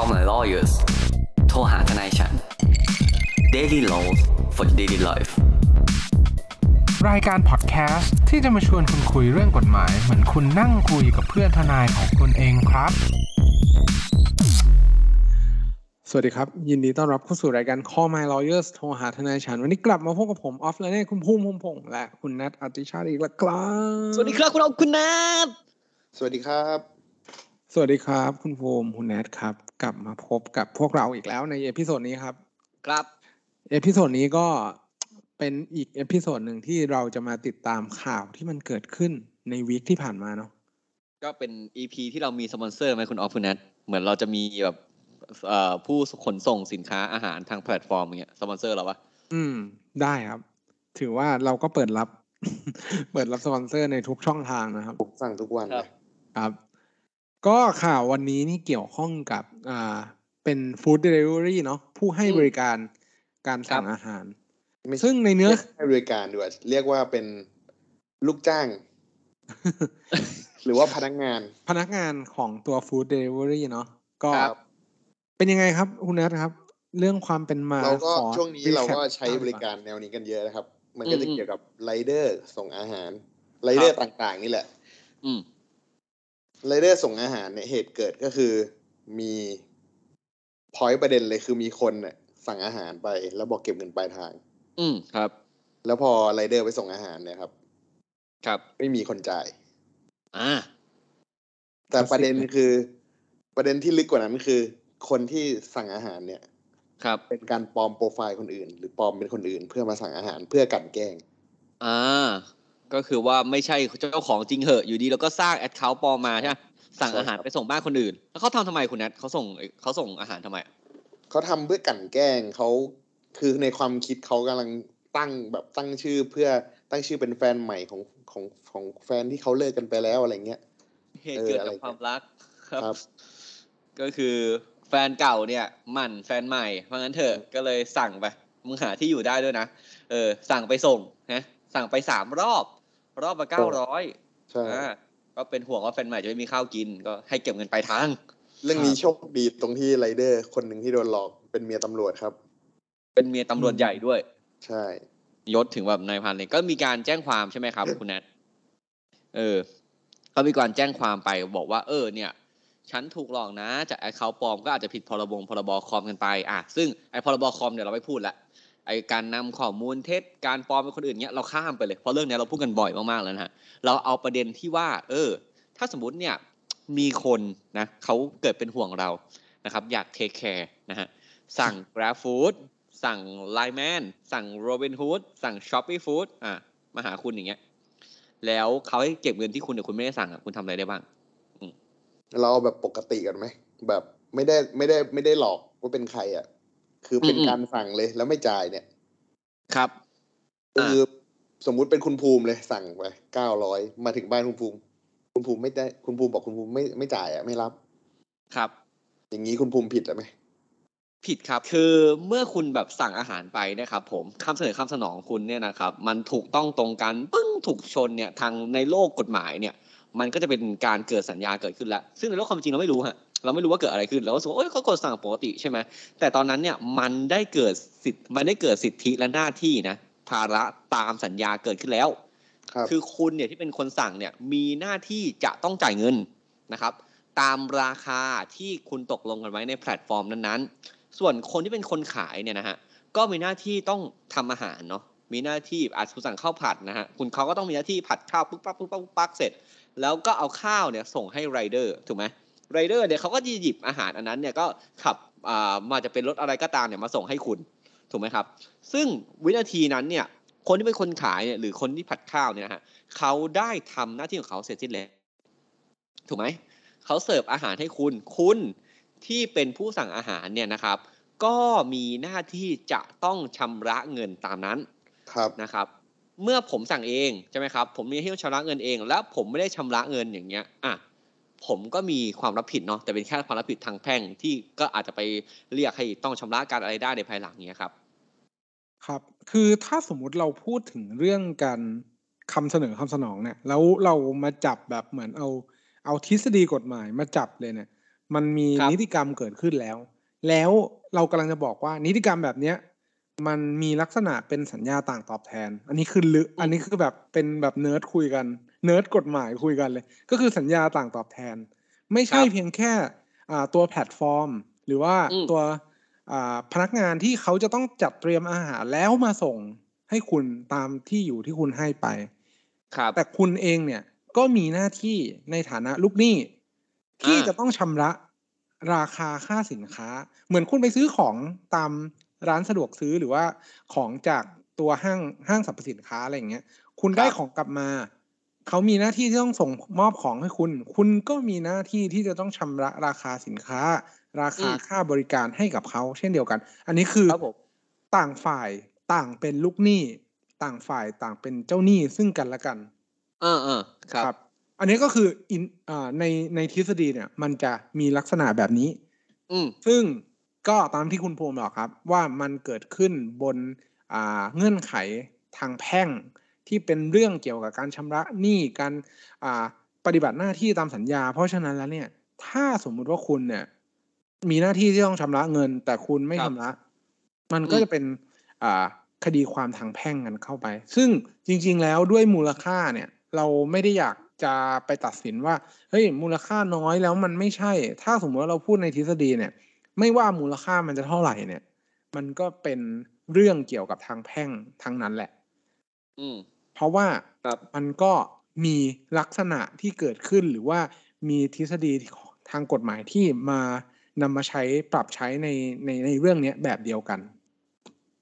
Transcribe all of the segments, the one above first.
Call my lawyers โทรหาทนายฉัน Daily Laws for daily life รายการพอดแคสต์ที่จะมาชวนคุณคุยเรื่องกฎหมาย เหมือนคุณนั่งคุยกับเพื่อนทนายของคุณเองครับ สวัสดีครับ ยินดีต้อนรับเข้าสู่รายการ Call My Lawyers โทรหาทนายฉัน วันนี้กลับมาพบกับผม ออฟและเนี่ยคุณภูมิพงษ์พงษ์และคุณนัทอติชาติอีกแล้วครับสวัสดีครับคุณเอาคุณนัสวัสดีครับ สวัสดีครับ คุณภูมิคุณนัทครับ กลับมาพบกับพวกเราอีกแล้วใน episode นี้ครับ ครับ episode นี้ก็เป็นอีก episode หนึ่งที่เราจะมาติดตามข่าวที่มันเกิดขึ้นใน week ที่ผ่านมาเนาะก็เป็น EP ที่เรามีสปอนเซอร์ไหมคุณออฟคุณนัทเหมือนเราจะมีแบบเอ่อผู้ขนส่งสินค้าอาหารทางแพลตฟอร์มอย่างเงี้ยสปอนเซอร์เราปะอืม ได้ครับ ถือว่าเราก็เปิดรับ เปิดรับสปอนเซอร์ในทุกช่องทางนะครับผมสั่งทุกวันเลยครับ ก็ข่าววันนี้นี่เกี่ยวข้องกับอ่าเป็นฟู้ดเดลิเวอรี่เนาะผู้ให้บริการการสั่งอาหารไม่ซึ่งในเนื้อรียกให้บริการด้วยเรียกว่าเป็นลูกจ้าง หรือว่าพนักงาน พนักงานของตัวฟู้ดเดลิเวอรี่เนาะก็ครับเป็นยังไงครับคุณนัทครับ เรื่องความเป็นมาเราก็ขอช่วงนี้ recap เราก็ใช้บริการแนวนี้กันเยอะนะครับ มันก็จะเกี่ยวกับไรเดอร์ส่งอาหารไรเดอร์ต่างๆ นี่แหละ อืม ไรเดอร์ส่งอาหารเนี่ยเหตุเกิดก็คือมี point ประเด็นเลยคือมีคนเนี่ยสั่งอาหารไปแล้วบอกเก็บเงินปลายทาง อืมครับ แล้วพอไรเดอร์ไปส่งอาหารเนี่ยครับ ครับ ไม่มีคนจ่าย อ่า แต่ประเด็นคือประเด็นที่ลึกกว่านั้นคือ คนที่สั่งอาหารเนี่ย ครับ เป็นการปลอมโปรไฟล์คนอื่น หรือปลอมเป็นคนอื่น เพื่อมาสั่งอาหารเพื่อกลั่นแกล้ง อ่า ก็คือว่าไม่ใช่เจ้าของจริงเหอะอยู่ดี แล้วก็สร้างแอดเคาท์ปลอมมาใช่ไหมสั่งอาหารไปส่งบ้านคนอื่น แล้วเขาทำทำไมคุณนัทเขาส่งเขาส่งอาหารทำไมเขาทำเพื่อกลั่นแกล้งเขาคือในความคิดเขากำลังตั้งแบบตั้งชื่อเพื่อตั้งชื่อเป็นแฟนใหม่ของของของแฟนที่เขาเลิกกันไปแล้วอะไรเงี้ยเหตุเกิดเอออะไรจากความรักครับครับ ก็คือแฟนเก่าเนี่ยหมั่นแฟนใหม่เพราะงั้นเถอะก็เลยสั่งไปมึงหาที่อยู่ได้ด้วยนะเออสั่งไปส่งนะสั่งไปสามรอบ รอบละเก้าร้อยใช่อ่าก็เป็นห่วงว่าแฟนใหม่จะไม่มีข้าวกิน ก็ให้เก็บเงินปลายทาง เรื่องนี้โชคดีตรงที่ไรเดอร์คนหนึ่งที่โดนหลอกเป็นเมียตำรวจครับ เป็นเมียตำรวจใหญ่ด้วย ใช่ยศถึงแบบนายพันเลยก็มีการแจ้งความใช่ไหมครับคุณนัทเออก็มีการแจ้งความไปบอกว่า เออ เนี่ย ฉันถูกหลอกนะ จาก account ปลอมก็อาจจะผิดพรบงพรบคอมกันไป อะ ซึ่งไอ้พรบคอมเนี่ยเราไม่พูดละ ไอการนำข้อมูลเท็จการปลอมเป็นคนอื่นเนี่ยเราข้ามไปเลยเพราะเรื่องเนี้ยเราพูดกันบ่อยมากๆแล้วนะฮะเราเอาประเด็นที่ว่า เออ ถ้าสมมติเนี่ยมีคนนะเขาเกิดเป็นห่วงเรานะครับ อยาก take care นะฮะสั่ง Grab Food สั่ง Line Man สั่ง Robin Hood สั่ง Shopee Food อะมาหาคุณอย่างเงี้ย แล้วเขาให้เก็บเงินที่คุณแต่คุณไม่ได้สั่งอะคุณทำอะไรได้บ้างเราเอาแบบปกติกันไหมแบบไม่ได้ไม่ได้ไม่ได้หลอกว่าเป็นใครอะ คือเป็นอืมการสั่งเลยแล้วไม่จ่ายเนี่ย ครับคือสมมุติเป็นคุณภูมิเลยสั่งไปเก้าร้อยมาถึงบ้านคุณภูมิ คุณภูมิไม่ได้คุณภูมิบอกคุณภูมิไม่ไม่จ่ายอะไม่รับ ครับ อย่างนี้คุณภูมิผิดหรือไหมผิดครับ คือเมื่อคุณแบบสั่งอาหารไปเนะครับ ผมคำเสนอคำสนองของคุณเนี่ยนะครับ มันถูกต้องตรงกันปึ้งถูกชนเนี่ยทางในโลกกฎหมายเนี่ย มันก็จะเป็นการเกิดสัญญาเกิดขึ้นแล้ว ซึ่งในโลกความจริงเราไม่รู้ฮะ เราไม่รู้ว่าเกิดอะไรขึ้นเราก็รู้สึกว่าโอ้ยเขากดสั่งปกติใช่ไหมแต่ตอนนั้นเนี่ยมันได้เกิดสิทธิ์มันได้เกิดสิทธิและหน้าที่นะภาระตามสัญญาเกิดขึ้นแล้วครับคือคุณเนี่ยที่เป็นคนสั่งเนี่ยมีหน้าที่จะต้องจ่ายเงินนะครับ ตามราคาที่คุณตกลงกันไว้ในแพลตฟอร์มนั้นๆ ส่วนคนที่เป็นคนขายเนี่ยนะฮะก็มีหน้าที่ต้องทำอาหารเนาะมีหน้าที่อาจจะคุณสั่งข้าวผัดนะฮะคุณเขาก็ต้องมีหน้าที่ผัดข้าวปุ๊บปั๊บปุ๊บปั๊บปุ๊บปั๊บเสร็จ แล้วก็เอาข้าวเนี่ยส่งให้ไรเดอร์ถูกไหม ไรเดอร์เนี่ยเขาก็จะหยิบอาหารอันนั้นเนี่ยก็ขับอ่ามาจะเป็นรถอะไรก็ตามเนี่ยมาส่งให้คุณถูกไหมครับ ซึ่งวินาทีนั้นเนี่ยคนที่เป็นคนขายเนี่ยหรือคนที่ผัดข้าวเนี่ยนะฮะเขาได้ทำหน้าที่ของเขาเสร็จสิ้นแล้วถูกไหมเขาเสิร์ฟอาหารให้คุณ คุณที่เป็นผู้สั่งอาหารเนี่ยนะครับ ก็มีหน้าที่จะต้องชำระเงินตามนั้นครับนะครับ เมื่อผมสั่งเองใช่ไหมครับ ผมมีที่ต้องชำระเงินเอง แล้วผมไม่ได้ชำระเงินอย่างเงี้ยอะ ผมก็มีความรับผิดเนาะแต่เป็นแค่ความรับผิดทางแพ่งที่ก็อาจจะไปเรียกให้ต้องชำระการอะไรได้ในภายหลังเนี้ยครับ ครับ คือถ้าสมมุติเราพูดถึงเรื่องการคำเสนอคำสนองเนี่ย แล้วเรามาจับแบบเหมือนเอา เอาทฤษฎีกฎหมายมาจับเลยเนี่ย มันมีครับนิติกรรมเกิดขึ้นแล้ว แล้วเรากำลังจะบอกว่านิติกรรมแบบเนี้ยมันมีลักษณะเป็นสัญญาต่างตอบแทน อันนี้คือลึกอันนี้คือแบบเป็นแบบเนิร์ดคุยกันเนิร์ดกฎหมายคุยกันเลย ก็คือสัญญาต่างตอบแทน ไม่ใช่ครับเพียงแค่อ่าตัวแพลตฟอร์ม หรือว่าอืมตัวอ่าพนักงานที่เขาจะต้องจัดเตรียมอาหารแล้วมาส่งให้คุณตามที่อยู่ที่คุณให้ไปครับแต่คุณเองเนี่ยก็มีหน้าที่ในฐานะลูกหนี้ที่อ่าจะต้องชำระราคาค่าสินค้า เหมือนคุณไปซื้อของตามร้านสะดวกซื้อหรือว่าของจากตัวห้างห้างสรรพสินค้าอะไรอย่างเงี้ย คุณได้ของกลับมา เขามีหน้าที่ที่ต้องส่งมอบของให้คุณ คุณก็มีหน้าที่ที่จะต้องชำระราคาสินค้า ราคาอืมค่าบริการให้กับเขาเช่นเดียวกัน อันนี้คือครับผมต่างฝ่ายต่างเป็นลูกหนี้ ต่างฝ่ายต่างเป็นเจ้าหนี้ซึ่งกันและกันเออเออครับ อันนี้ก็คืออินอ่าในในทฤษฎีเนี่ย มันจะมีลักษณะแบบนี้ อืมซึ่งก็ตามที่คุณภูมิบอกครับ ว่ามันเกิดขึ้นบนอ่าเงื่อนไขทางแพ่ง ที่เป็นเรื่องเกี่ยวกับการชำระหนี้การอ่าปฏิบัติหน้าที่ตามสัญญา เพราะฉะนั้นแล้วเนี่ย ถ้าสมมุติว่าคุณเนี่ย มีหน้าที่ที่ต้องชำระเงิน แต่คุณไม่ครัชำบระ มันก็อืมจะเป็นอ่าคดีความทางแพ่งกันเข้าไป ซึ่งจริง ๆ แล้วด้วยมูลค่าเนี่ย เราไม่ได้อยากจะไปตัดสินว่าเฮ้ยมูลค่าน้อยแล้วมันไม่ใช่ ถ้าสมมติว่าเราพูดในทฤษฎีเนี่ย ไม่ว่ามูลค่ามันจะเท่าไหร่เนี่ย มันก็เป็นเรื่องเกี่ยวกับทางแพ่งทั้งนั้นแหละ อืม เพราะว่าครับมันก็มีลักษณะที่เกิดขึ้นหรือว่ามีทฤษฎีทางกฎหมายที่มานำมาใช้ปรับใช้ในในในเรื่องเนี้ยแบบเดียวกัน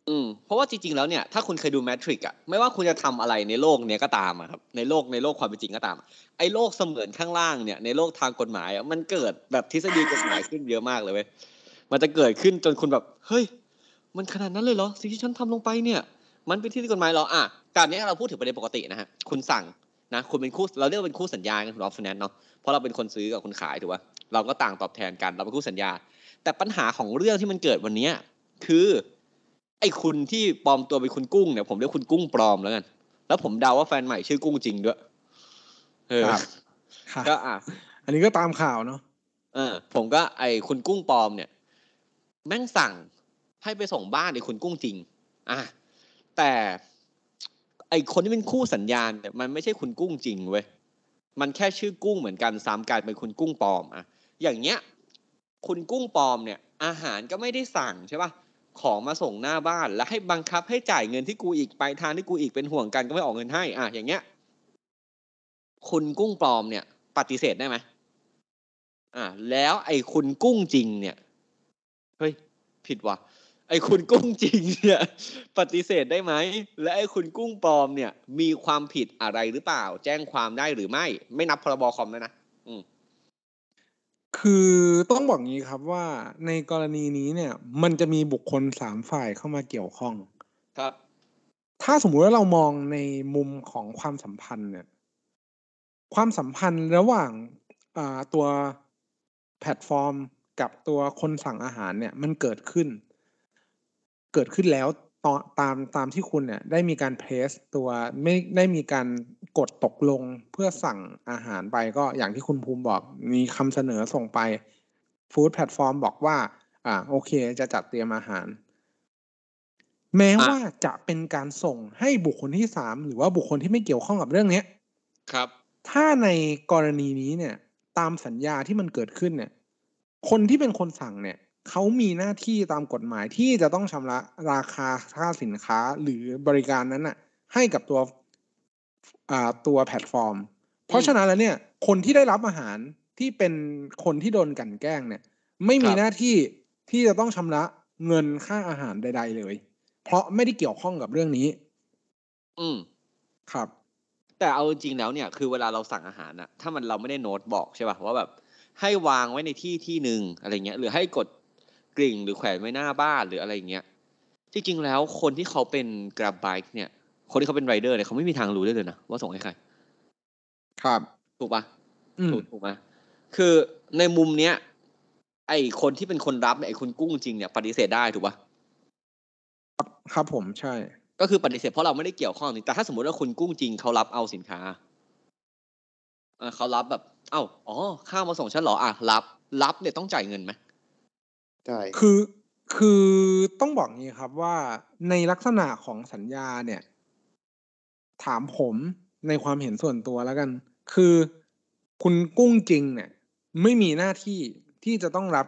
อืมเพราะว่าจริงๆแล้วเนี่ยถ้าคุณเคยดูแมทริกอะไม่ว่าคุณจะทำอะไรในโลกเนี้ยก็ตามอะครับในโลกในโลกความเป็นจริงก็ตาม ไอ้โลกเสมือนข้างล่างเนี่ยในโลกทางกฎหมายอะมันเกิดแบบทฤษฎีกฎหมายขึ้นเยอะมากเลยเว้ยมันจะเกิดขึ้นจนคุณแบบเฮ้ย มันขนาดนั้นเลยเหรอสิ่งที่ฉันทำลงไปเนี่ย มันเป็นที่ที่กฎหมายเหรออะ แต่อันเนี้ยเราพูดถึงประเด็นปกตินะฮะคุณสั่งนะคุณเป็นคู่เราเรียกว่าเป็นคู่สัญญากันคุณออฟฟินแนนเนาะเพราะเราเป็นคนซื้อกับคนขายถูกป่ะเราก็ต่างตอบแทนกันเราเป็นคู่สัญญา แต่ปัญหาของเรื่องที่มันเกิดวันเนี้ยคือไอ้คุณที่ปลอมตัวเป็นคุณกุ้งเนี่ยผมเรียกคุณกุ้งปลอมแล้วกันแล้วผมเดาว่าแฟนใหม่ชื่อกุ้งจริงด้วยเออครับค่ะก็อะอันนี้ก็ตามข่าวเนาะเออ ผมก็ไอ้คุณกุ้งปลอมเนี่ย แม่งสั่งให้ไปส่งบ้านไอ้คุณกุ้งจริง อะแต่ ไอ้คนที่เป็นคู่สัญญาณเนี่ยมันไม่ใช่คุณกุ้งจริงเว้ยมันแค่ชื่อกุ้งเหมือนกันซ้ำกลายเป็นคุณกุ้งปลอมอะอย่างเงี้ย คุณกุ้งปลอมเนี่ย อาหารก็ไม่ได้สั่งใช่ปะของมาส่งหน้าบ้าน แล้วให้บังคับให้จ่ายเงินที่กูอีกไปทางที่กูอีกเป็นห่วงกันก็ไม่ออกเงินให้อะอย่างเงี้ย คุณกุ้งปลอมเนี่ย ปฏิเสธได้ไหมอ่าแล้วไอ้คุณกุ้งจริงเนี่ยเฮ้ยผิดว่ะ ไอ้คุณกุ้งจริงเนี่ยปฏิเสธได้ไหม และไอ้คุณกุ้งปลอมเนี่ย มีความผิดอะไรหรือเปล่า แจ้งความได้หรือไม่ ไม่นับพรบคอมแล้วนะอืมคือต้องบอกงี้ครับว่าในกรณีนี้เนี่ย มันจะมีบุคคลสามฝ่ายเข้ามาเกี่ยวข้อง ครับ ถ้าสมมุติว่าเรามองในมุมของความสัมพันธ์เนี่ย ความสัมพันธ์ระหว่างอ่าตัวแพลตฟอร์มกับตัวคนสั่งอาหารเนี่ย มันเกิดขึ้น เกิดขึ้นแล้วตอนตามตามที่คุณเนี่ยได้มีการ press ตัวไม่ได้มีการกดตกลงเพื่อสั่งอาหารไปก็อย่างที่คุณภูมิบอกมีคำเสนอส่งไป food platform บอกว่า อ่า โอเคจะจัดเตรียมอาหาร แม้อะว่าจะเป็นการส่งให้บุคคลที่สามหรือว่าบุคคลที่ไม่เกี่ยวข้องกับเรื่องเนี้ย ครับ ถ้าในกรณีนี้เนี่ย ตามสัญญาที่มันเกิดขึ้นเนี่ย คนที่เป็นคนสั่งเนี่ย เขามีหน้าที่ตามกฎหมายที่จะต้องชำระราคาค่าสินค้าหรือบริการนั้นน่ะ ให้กับตัวอ่าตัวแพลตฟอร์ม เพราะฉะนั้นแล้วเนี่ย คนที่ได้รับอาหารที่เป็นคนที่โดนกลันแกล้งเนี่ย ไม่มีครับหน้าที่ที่จะต้องชำระเงินค่าอาหารใด ๆ เลย เพราะไม่ได้เกี่ยวข้องกับเรื่องนี้ อืมครับ แต่เอาจริงๆแล้วเนี่ย คือเวลาเราสั่งอาหารอะถ้ามันเราไม่ได้โน้ตบอกใช่ป่ะว่าแบบให้วางไว้ในที่ที่หนึ่งอะไรเงี้ยหรือให้กด กริ่งหรือแขวนไว้หน้าบ้านหรืออะไรเงี้ยจริงๆแล้วคนที่เขาเป็น Grab Bike เนี่ย คนที่เขาเป็นไรเดอร์เนี่ยเขาไม่มีทางรู้ได้เลยนะว่าส่งให้ใคร ครับ ถูกปะอืมถูกถูกไหมคือในมุมเนี้ย ไอคนที่เป็นคนรับเนี่ยไอคุณกุ้งจริงเนี่ยปฏิเสธได้ถูกปะครับผมใช่ ก็คือปฏิเสธเพราะเราไม่ได้เกี่ยวข้องนี่แต่ถ้าสมมติว่าคุณกุ้งจริงเขารับเอาสินค้าเออเขารับแบบ เอ้าอ๋อข้าวมาส่งฉันเหรออะรับ รับเนี่ยต้องจ่ายเงินไหม ใช่คือคือต้องบอกงี้ครับว่าในลักษณะของสัญญาเนี่ย ถามผมในความเห็นส่วนตัวแล้วกัน คือคุณกุ้งจริงเนี่ย ไม่มีหน้าที่ที่จะต้องรับ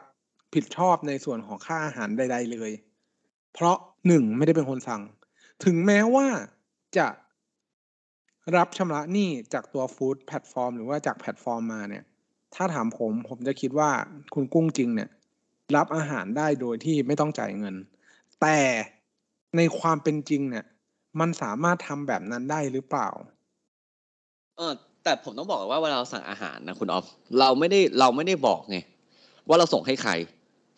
ผิดชอบในส่วนของค่าอาหารใด ๆ เลย เพราะหนึ่งไม่ได้เป็นคนสั่ง ถึงแม้ว่าจะรับชำระหนี้จากตัว food platform หรือว่าจากแพลตฟอร์มมาเนี่ย ถ้าถามผมผมจะคิดว่าคุณกุ้งจริงเนี่ย รับอาหารได้โดยที่ไม่ต้องจ่ายเงิน แต่ในความเป็นจริงเนี่ย มันสามารถทำแบบนั้นได้หรือเปล่า เออ แต่ผมต้องบอกว่าเวลาเราสั่งอาหารนะคุณออฟเราไม่ได้เราไม่ได้บอกไงว่าเราส่งให้ใคร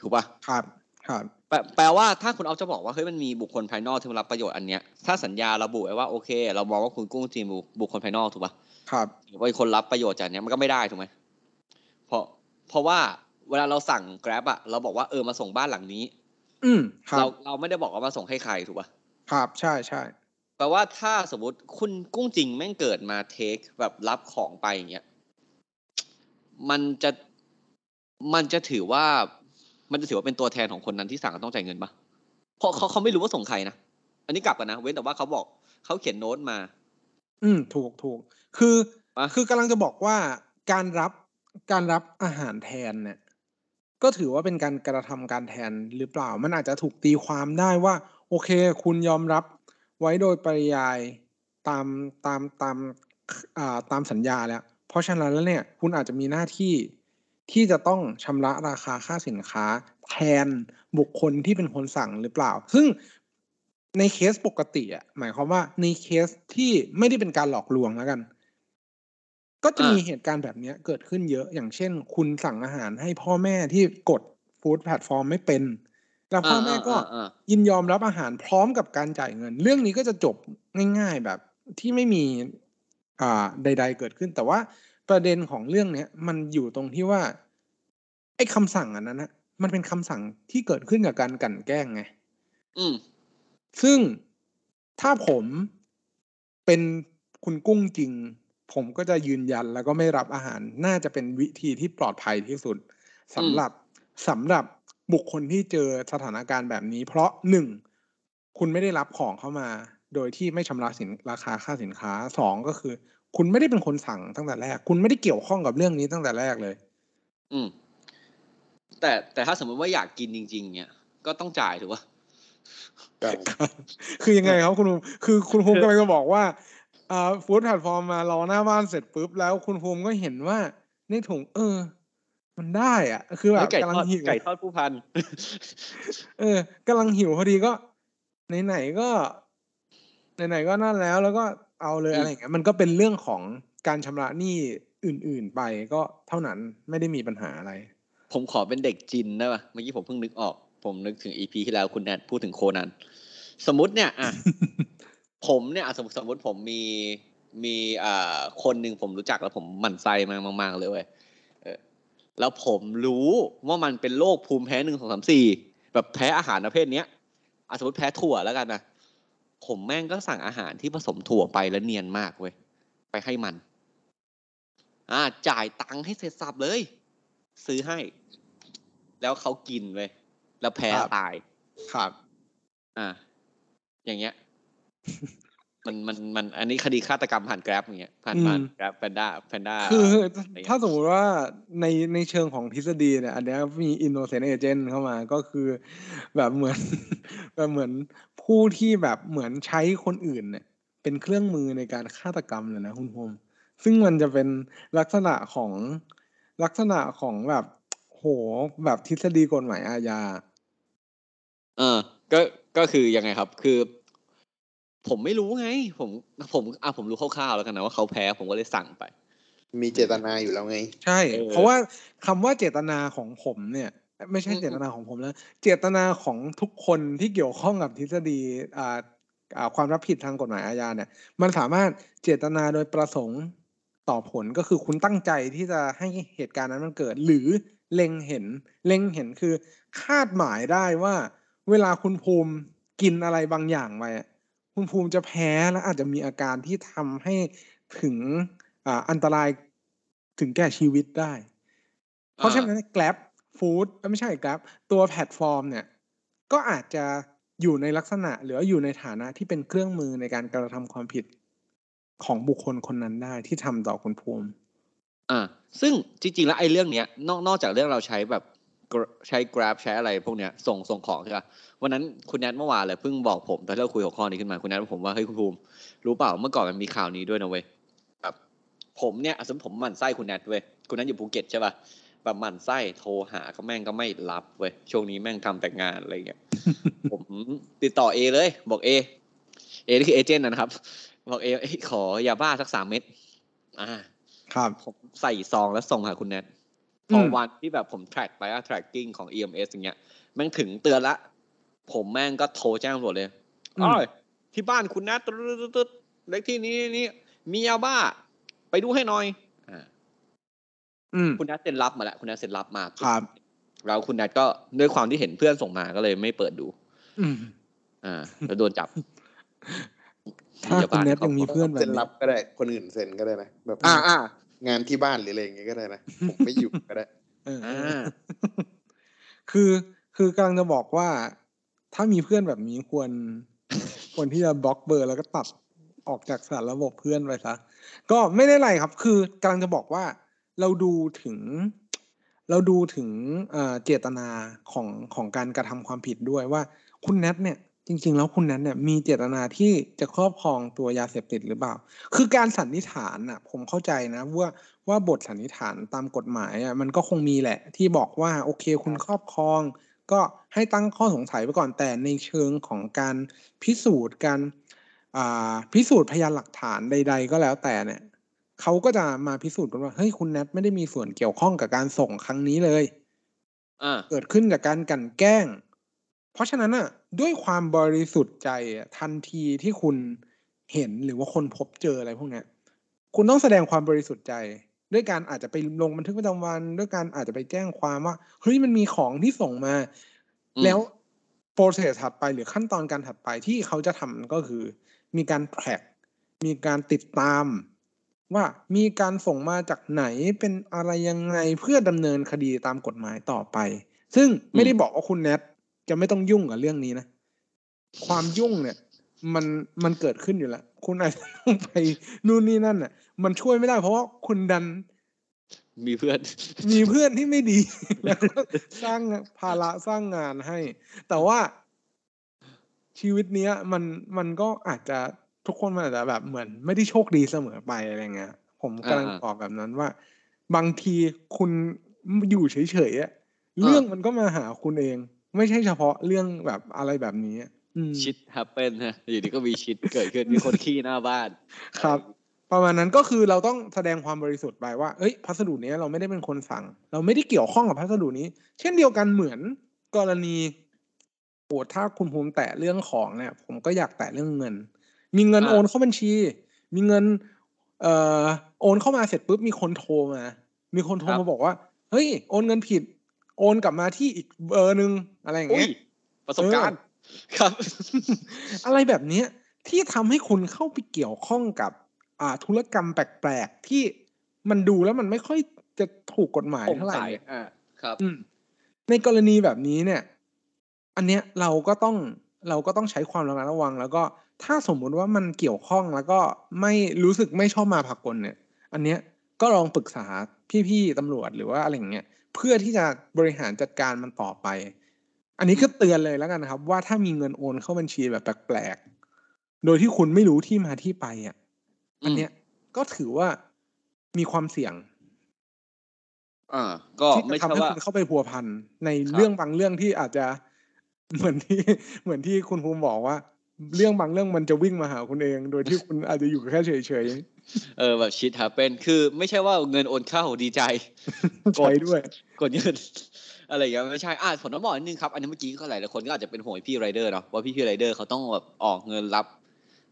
ถูกปะครับ ครับแปลแปลว่าถ้าคุณออฟจะบอกว่าเฮ้ยมันมีบุคคลภายนอกที่มารับประโยชน์อันเนี้ยถ้าสัญญาระบุไว้ว่าโอเค เรามองว่าคุณกุ้งจริงบุบุคคลภายนอกถูกปะครับหรือว่าคนรับประโยชน์จากอันเนี้ยมันก็ไม่ได้ถูกไหมเพราะเพราะว่า เวลาเราสั่ง Grab อะเราบอกว่าเออมาส่งบ้านหลังนี้ อืมครัเราบเราไม่ได้บอกว่ามาส่งให้ใครถูกปะครับใช่ใช่แปลว่าถ้าสมมติคุณกุ้งจริงแม่งเกิดมาเทคแบบรับของไปอย่างเงี้ยมันจะมันจะถือว่า มันจะถือว่าเป็นตัวแทนของคนนั้นที่สั่งต้องจ่ายเงินปะเพราะเขาเขาไม่รู้ว่าส่งใครนะอันนี้กลับกันนะ เว้นแต่ว่าเขาบอกเขาเขียนโน้ตมา อืมถูกถูกคือปะคือกำลังจะบอกว่าการรับการรับอาหารแทนเนี่ย ก็ถือว่าเป็นการกระทำการแทนหรือเปล่า มันอาจจะถูกตีความได้ว่า โอเค คุณยอมรับไว้โดยปริยายตามตามตามตามสัญญาแล้ว เพราะฉะนั้นแล้วเนี่ย คุณอาจจะมีหน้าที่ที่จะต้องชำระราคาค่าสินค้า แทนบุคคลที่เป็นคนสั่งหรือเปล่า ซึ่งในเคสปกติอะหมายความว่าในเคสที่ไม่ได้เป็นการหลอกลวงแล้วกัน ก็จะอ่ามีมีเหตุการณ์แบบเนี้ยเกิดขึ้นเยอะอย่างเช่น คุณสั่งอาหารให้พ่อแม่ที่กด food platform ไม่เป็น แล้วพ่อแม่ก็อ่าอ่าอ่ายินยอมรับอาหารพร้อมกับการจ่ายเงิน เรื่องนี้ก็จะจบง่าย ๆแบบที่ไม่มีอ่าใด ๆ เกิดขึ้น แต่ว่าประเด็นของเรื่องเนี้ยมันอยู่ตรงที่ว่าไอ้คำสั่งอันนั้นนะมันเป็นคำสั่งที่เกิดขึ้นจากการกลั่นแกล้งไงอืมซึ่งถ้าผมเป็นคุณกุ้งจริง ผมก็จะยืนยันแล้วก็ไม่รับอาหารน่าจะเป็นวิธีที่ปลอดภัยที่สุดสำหรับสำหรับบุคคลที่เจอสถานการณ์แบบนี้ เพราะหนึ่งคุณไม่ได้รับของเข้ามา โดยที่ไม่ชำระสินราคาค่าสินค้าสองก็คือ คุณไม่ได้เป็นคนสั่งตั้งแต่แรก คุณไม่ได้เกี่ยวข้องกับเรื่องนี้ตั้งแต่แรกเลย อืม แต่แต่ถ้าสมมติว่าอยากกินจริง ๆ เนี่ยก็ต้องจ่ายถูกปะใช่คือยังไงครับคุณภูมิคือคุณภูมิกำลังจะบอกว่า อ่าฟู้ดแพลตฟอร์มมารอหน้าบ้านเสร็จปุ๊บแล้วคุณภูมิก็เห็นว่าในถุง เออ มันได้อะ คือแบบไก่กำลัทงอดหิวไก่ทอดผู้พัน เออกำลังหิวพอดีก็ไหนๆก็ไหนๆก็นั่นแล้ว แล้วก็เอาเลยอืมอะไรอย่างเงี้ยมันก็เป็นเรื่องของการชำระหนี้อื่น ๆไปก็เท่านั้นไม่ได้มีปัญหาอะไร ผมขอเป็นเด็กจินได้ปะเมื่อกี้ผมเพิ่งนึกออก ผมนึกถึงอีพีที่แล้วคุณแนทพูดถึงโคนัน สมมติเนี่ยอะ ผมเนี่ยอะสมมติสมมติผมมีมีอ่าคนหนึ่งผมรู้จักแล้วผมหมั่นไส้มากมากๆเลยเว้ยเออแล้วผมรู้ว่ามันเป็นโรคภูมิแพ้หนึ่งสองสามสี่แบบแพ้อาหารประเภทเนี้ยอะสมมติแพ้ถั่วแล้วกันนะผมแม่งก็สั่งอาหารที่ผสมถั่วไปแล้วเนียนมากเว้ยไปให้มัน อ่า จ่ายตังค์ให้เสร็จสับเลย ซื้อให้ แล้วเขากินเว้ยแล้วแพ้ครับตายครับ อ่า อย่างเงี้ย มันมันมัน อันนี้คดีฆาตกรรมผ่านแกร็บอย่างเงี้ยผ่านอืมผ่านแกร็บแพนด้าแพนด้าคืออะไรเงี้ยถ้าสมมุติว่าในในเชิงของทฤษฎีเนี่ย อันเนี้ยมี innocent agent เข้ามาก็คือแบบเหมือน แบบเหมือนผู้ที่แบบเหมือนใช้คนอื่นเนี่ย เป็นเครื่องมือในการฆาตกรรมเลยนะคุณภูมิซึ่งมันจะเป็นลักษณะของลักษณะของแบบโหแบบทฤษฎีกฎหมายอาญาเออก็ก็คือยังไงครับ คือ ผมไม่รู้ไง ผมผมอะผมรู้คร่าวๆแล้วกันนะว่าเขาแพ้ผมก็เลยสั่งไป มีเจตนาอยู่แล้วไง ใช่เออเพราะว่าคำว่าเจตนาของผมเนี่ย ไม่ใช่อืมเจตนาของผมแล้ว เจตนาของทุกคนที่เกี่ยวข้องกับทฤษฎีอ่าอ่าความรับผิดทางกฎหมายอาญาเนี่ย มันสามารถเจตนาโดยประสงค์ต่อผลก็คือคุณตั้งใจที่จะให้เหตุการณ์นั้นมันเกิด หรือเล็งเห็น เล็งเห็นคือคาดหมายได้ว่า เวลาคุณภูมิกินอะไรบางอย่างไปอะ คุณภูมิจะแพ้และอาจจะมีอาการที่ทำให้ถึงออันตรายถึงแก่ชีวิตได้ เพราะฉะนั้น Grab Food เอ้ยไม่ใช่ Grab ตัวแพลตฟอร์มเนี่ย ก็อาจจะอยู่ในลักษณะหรืออยู่ในฐานะที่เป็นเครื่องมือในการกระทำความผิดของบุคคลคนนั้นได้ที่ทำต่อคุณภูมิอ่าซึ่งจริงๆแล้วไอ้เรื่องเนี้ยนอกนอกจากเรื่องเราใช้แบบ ใช้ Grab ใช้อะไรพวกเนี้ยส่งส่งของใช่ปะวันนั้นคุณแนทเมื่อวานเลยเพิ่งบอกผมตอนที่เราคุยหัวข้อนี้ขึ้นมาคุณแนทบอกผมว่าเฮ้ยคุณภูมิรู้เปล่าเมื่อก่อนมันมีข่าวนี้ด้วยนะเว้ยแบบผมเนี่ยสมมติผมหมั่นไส้คุณแนทเว้ยคุณแนทอยู่ภูเก็ตใช่ปะแบบหมั่นไส้โทรหาก็แม่งก็ไม่รับเว้ยช่วงนี้แม่งทำแต่งานอะไรเงี้ยผมติดต่อเอเลย บอกเอเอนี่คือ agent นะครับ บอกเอเอ้ยขอยาบ้าสักสามเม็ดอ่า ครับผมใส่ซองแล้วส่งหาคุณแนท พอวันที่แบบผม track ไปอะ tracking ของ EMS อย่างเงี้ยแม่งถึงเตือนละ ผมแม่งก็โทรแจ้งตำรวจเลยอืมอ้อยที่บ้านคุณแนทตึ๊ดตึ๊ดตึ๊ดเลขที่นี้นี่มียาบ้า ไปดูให้หน่อยอ่าอืมคุณแนทเซ็นรับมาแล้ว คุณแนทเซ็นรับมาครับแล้วคุณแนทก็ด้วยความที่เห็นเพื่อนส่งมาก็เลยไม่เปิดดู อืมอ่า แล้วโดนจับถ้าคุณแนทยังมีเพื่อนแบบเซ็นนี้รับก็ได้ คนอื่นเซ็นก็ได้นะแบบ อ่าอ่า งานที่บ้านหรืออะไรอย่างเงี้ยก็ได้นะผมไม่อยู่ก็ได้เอออ่าคือคือกำลังจะบอกว่า ถ้ามีเพื่อนแบบนี้ควรควรที่จะบล็อกเบอร์แล้วก็ตัดออกจากสารระบบเพื่อนไปซะก็ไม่ได้ไรครับ คือกำลังจะบอกว่าเราดูถึง เราดูถึงเอ่อเจตนาของของการกระทำความผิดด้วยว่า คุณแนทเนี่ย จริง ๆ แล้วคุณแนทเนี่ยมีเจตนาที่จะครอบครองตัวยาเสพติดหรือเปล่า คือการสันนิษฐานอะ ผมเข้าใจนะว่าว่าบทสันนิษฐานตามกฎหมายอะมันก็คงมีแหละ ที่บอกว่าโอเคคุณครอบครอง ก็ให้ตั้งข้อสงสัยไปก่อนแต่ในเชิงของการพิสูจน์การอ่าพิสูจน์พยานหลักฐานใด ๆ ก็แล้วแต่เนี่ยเขาก็จะมาพิสูจน์กันว่าเฮ้ยคุณแนทไม่ได้มีส่วนเกี่ยวข้องกับการส่งครั้งนี้เลยอ่าเกิดขึ้นจากการกลั่นแกล้ง เพราะฉะนั้นอะด้วยความบริสุทธิ์ใจอะทันทีที่คุณเห็นหรือว่าคนพบเจออะไรพวกเนี้ยคุณต้องแสดงความบริสุทธิ์ใจ ด้วยการอาจจะไปลงบันทึกประจำวัน ด้วยการอาจจะไปแจ้งความว่าเฮ้ยมันมีของที่ส่งมาอืมแล้วโปรเซสถัดไปหรือขั้นตอนการถัดไปที่เขาจะทำก็คือ มีการแทร็กมีการติดตาม ว่ามีการส่งมาจากไหนเป็นอะไรยังไงเพื่อดำเนินคดีตามกฎหมายต่อไป ซึ่งไม่ได้บอกว่าคุณแนท จะไม่ต้องยุ่งกับเรื่องนี้นะ ความยุ่งเนี่ย มันมันเกิดขึ้นอยู่แล้ว คุณอาจจะต้องไปนู่นนี่นั่นน่ะ มันช่วยไม่ได้เพราะว่าคุณดัน มีเพื่อน มีเพื่อนที่ไม่ดีแล้วก็สร้างภาระสร้างงานให้ แต่ว่าชีวิตเนี้ย มันมันก็อาจจะทุกคนมันอาจจะแบบเหมือน ไม่ได้โชคดีเสมอไปอะไรเงี้ย ผมกำลังอ่าบอกแบบนั้นว่า บางทีคุณอยู่เฉยๆอะเรื่องมันก็มาหาคุณเอง ไม่ใช่เฉพาะเรื่องแบบอะไรแบบนี้อะอืมชิดแฮปเปนฮะอยู่ดีก็มีชิดเกิดขึ้นมีคนขี้หน้าบ้าน ครับ ประมาณนั้นก็คือเราต้องแสดงความบริสุทธิ์ไปว่าเอ้ยพัสดุเนี้ยเราไม่ได้เป็นคนสั่ง เราไม่ได้เกี่ยวข้องกับพัสดุนี้ เช่นเดียวกันเหมือนกรณีโอ้ถ้าคุณภูมิแตะเรื่องของเนี่ย ผมก็อยากแตะเรื่องเงิน มีเงินอ่าโอนเข้าบัญชี มีเงิน เอ่อโอนเข้ามาเสร็จปุ๊บมีคนโทรมา มีคนโทรมาบอกว่า เฮ้ย โอนเงินผิด โอนกลับมาที่อีกเบอร์หนึ่งอะไรอย่างอุ้ยเงี้ยประสบการณ์ครับ อะไรแบบเนี้ยที่ทำให้คุณเข้าไปเกี่ยวข้องกับ อ่าธุรกรรมแปลกๆที่มันดูแล้วมันไม่ค่อยจะถูกกฎหมายผมเท่าไหร่ใส่เนี่ยอ่าครับอืมในกรณีแบบนี้เนี่ย อันเนี้ยเราก็ต้องเราก็ต้องใช้ความระมัดระวัง แล้วก็ถ้าสมมุติว่ามันเกี่ยวข้องแล้วก็ไม่รู้สึกไม่ชอบมาพากลเนี่ย อันเนี้ยก็ลองปรึกษาพี่ๆตำรวจหรือว่าอะไรอย่างเงี้ย เพื่อที่จะบริหารจัดการมันต่อไป อันนี้ก็เตือนเลยแล้วกันนะครับ ว่าถ้ามีเงินโอนเข้าบัญชีแบบแปลกๆ โดยที่คุณไม่รู้ที่มาที่ไปอะอันเนี้ยก็ถือว่ามีความเสี่ยงอ่าก็ที่ไม่จะทำใช่ให้ว่าคุณเข้าไปพัวพันในครับเรื่องบางเรื่องที่อาจจะเหมือนที่เหมือนที่คุณภูมิบอกว่า เรื่องบางเรื่องมันจะวิ่งมาหาคุณเอง โดยที่คุณอาจจะอยู่แค่เฉย เออแบบชิดแฮปเปนคือไม่ใช่ว่าเงินโอนเข้าดีใจๆใช้ด้วยกดเงินอะไรอย่างเงี้ยไม่ใช่อ่าผมต้องบอกนิดนึงครับ อันนี้เมื่อกี้ก็หลายหลายคนก็อาจจะเป็นห่วงพี่ไรเดอร์เนาะว่าพี่พี่ไรเดอร์เขาต้องแบบออกเงินรับ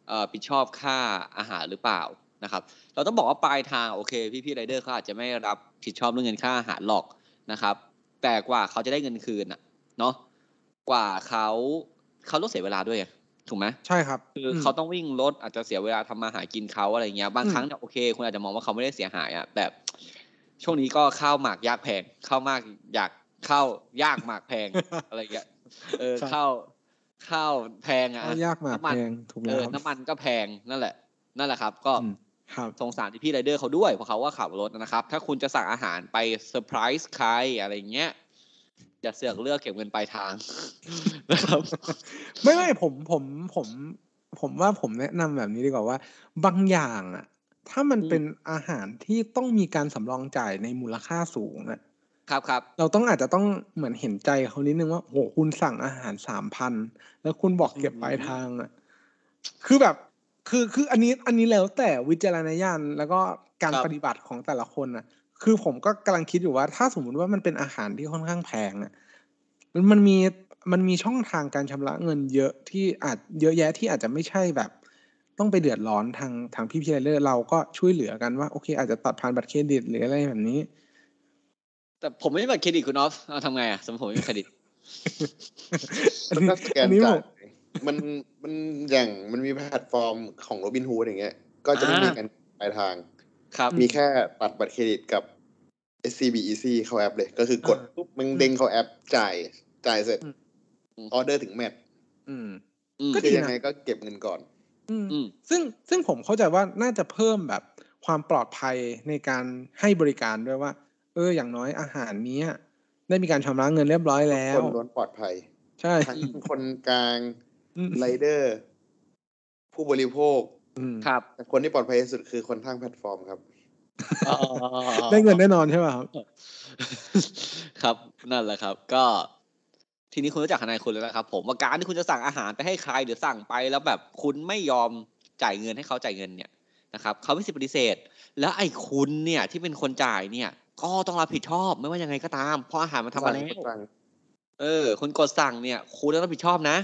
เอ่อผิดชอบค่าอาหารหรือเปล่านะครับ เราต้องบอกว่าปลายทางโอเค พี่พี่ไรเดอร์เขาอาจจะไม่รับผิดชอบเรื่องเงินค่าอาหารหรอกนะครับ แต่กว่าเขาจะได้เงินคืนน่ะเนาะกว่าเขาเขาต้องเสียเวลาด้วยไง ถูกไหมใช่ครับ คือมเขาต้องวิ่งรถอาจจะเสียเวลาทำมาหากินเขาอะไรเงี้ยบางอืมครั้งเนี่ยโอเคคุณอาจจะมองว่าเขาไม่ได้เสียหายอะแต่ช่วงนี้ก็ข้าวหมากยากแพงข้าวมากอยากข้าวยากหมากแพงอะไรอย่างเงี้ยเออครับข้าวข้าวแพงอะข้าวยากหมากน้ำมันแพงถูกเอแล้วอครับน้ำมันก็แพงนั่นแหละ นั่นแหละครับ ก็อืมครับสงสารที่พี่ไรเดอร์เขาด้วยเพราะเขาว่าขับรถนะครับ ถ้าคุณจะสั่งอาหารไปเซอร์ไพรส์ใครอะไรเงี้ยอย่าเสือกเลือกเก็บเงินปลายทาง นะครับ ไม่ไม่ผมผมผม ผมว่าผมแนะนำแบบนี้ดีกว่าว่า บางอย่างอะ ถ้ามันอืมเป็นอาหารที่ต้องมีการสำรองจ่ายในมูลค่าสูงอะ ครับครับ เราต้องอาจจะต้องเหมือนเห็นใจเขานิดนึงว่าโหคุณสั่งอาหารสามพันแล้วคุณบอกเก็บปลายทางอะ คือแบบคือคืออันนี้อันนี้แล้วแต่วิจารณญาณแล้วก็การปฏิบัติของแต่ละคนอะ คือผมก็กำลังคิดอยู่ว่า ถ้าสมมุติว่ามันเป็นอาหารที่ค่อนข้างแพงอะมันมัน มีมันมีช่องทางการชำระเงินเยอะที่อาจเยอะแยะที่อาจจะไม่ใช่แบบ ต้องไปเดือดร้อนทางทางพี่พีเลอร์เราก็ช่วยเหลือกันว่าโอเค อาจจะตัดผ่านบัตรเครดิตหรืออะไรแบบนี้ แต่ผมไม่ได้บัตรเครดิตคุณออฟเอาทำไงอะสมมติผมไม่มีเครดิตอันนี้ก็สแกนอันนี้ผจ่ายมมันมันอย่างมันมีแพลตฟอร์มของโรบินฮูดอย่างเงี้ย ก็จะไม่อ่ามีมีการปลายทาง ครับ มีแค่ตัดบัตรเครดิตกับ SCB Easy เข้าแอปเลย ก็คือกดอ่าปุ๊บมันเด้งเข้าแอปจ่ายจ่ายเสร็จ อืมออเดอร์ถึง match อืมอืมก็คือดีนะยังไงก็เก็บเงินก่อนอืมอืมซึ่งซึ่งผมเข้าใจว่าน่าจะเพิ่มแบบความปลอดภัยในการให้บริการด้วยว่า เออ อย่างน้อยอาหารเนี้ยได้มีการชำระเงินเรียบร้อยแล้ว คนล้วนปลอดภัย ใช่ทั้งคนกลางอืมไรเดอร์ ผู้บริโภคอืมครับแต่คนที่ปลอดภัยที่สุดคือคนทางแพลตฟอร์มครับได้เงินแน่นอนใช่ป่ะครับ ครับนั่นแหละครับ ก็ ทีนี้คุณรู้จักทนายคุณแล้วนะครับผมว่าการที่คุณจะสั่งอาหารไปให้ใครหรือสั่งไปแล้วแบบคุณไม่ยอมจ่ายเงินให้เขาจ่ายเงินเนี่ยนะครับเขาไม่สิทธิปฏิเสธ แล้วไอ้คุณเนี่ยที่เป็นคนจ่ายเนี่ย ก็ต้องรับผิดชอบไม่ว่ายังไงก็ตาม เพราะอาหารมันทำมาแล้วสั่งเออคุณกดสั่งเนี่ย คุณต้องรับผิดชอบนะ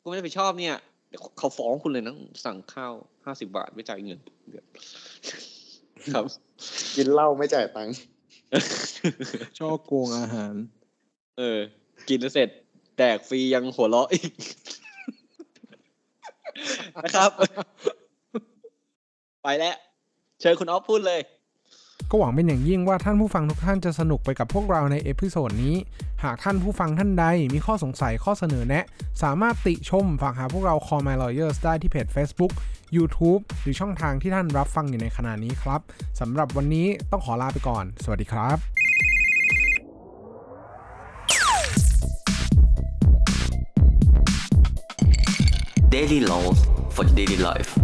คุณไม่รับผิดชอบเนี่ยเดี๋ยวเขาฟ้องคุณเลยนะสั่งข้าวห้าสิบาทไม่จ่ายเงินครับ กินเหล้าไม่จ่ายตังค์ช่อโกงอาหาร เออ กินเสร็จ แดกฟรียังหัวเราะอีก นะครับ ไปแล้ว เชิญคุณออฟพูดเลย ก็หวังเป็นอย่างยิ่งว่าท่านผู้ฟังทุกท่านจะสนุกไปกับพวกเราใน episode นี้ หากท่านผู้ฟังท่านใดมีข้อสงสัยข้อเสนอแนะ สามารถติชมฝากหาพวกเรา Call My Lawyers ได้ที่เพจ Facebook YouTube หรือช่องทางที่ท่านรับฟังอยู่ในขณะนี้ครับสำหรับวันนี้ต้องขอลาไปก่อน สวัสดีครับ Daily laws for your daily life.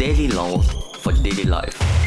Daily laws for your daily life.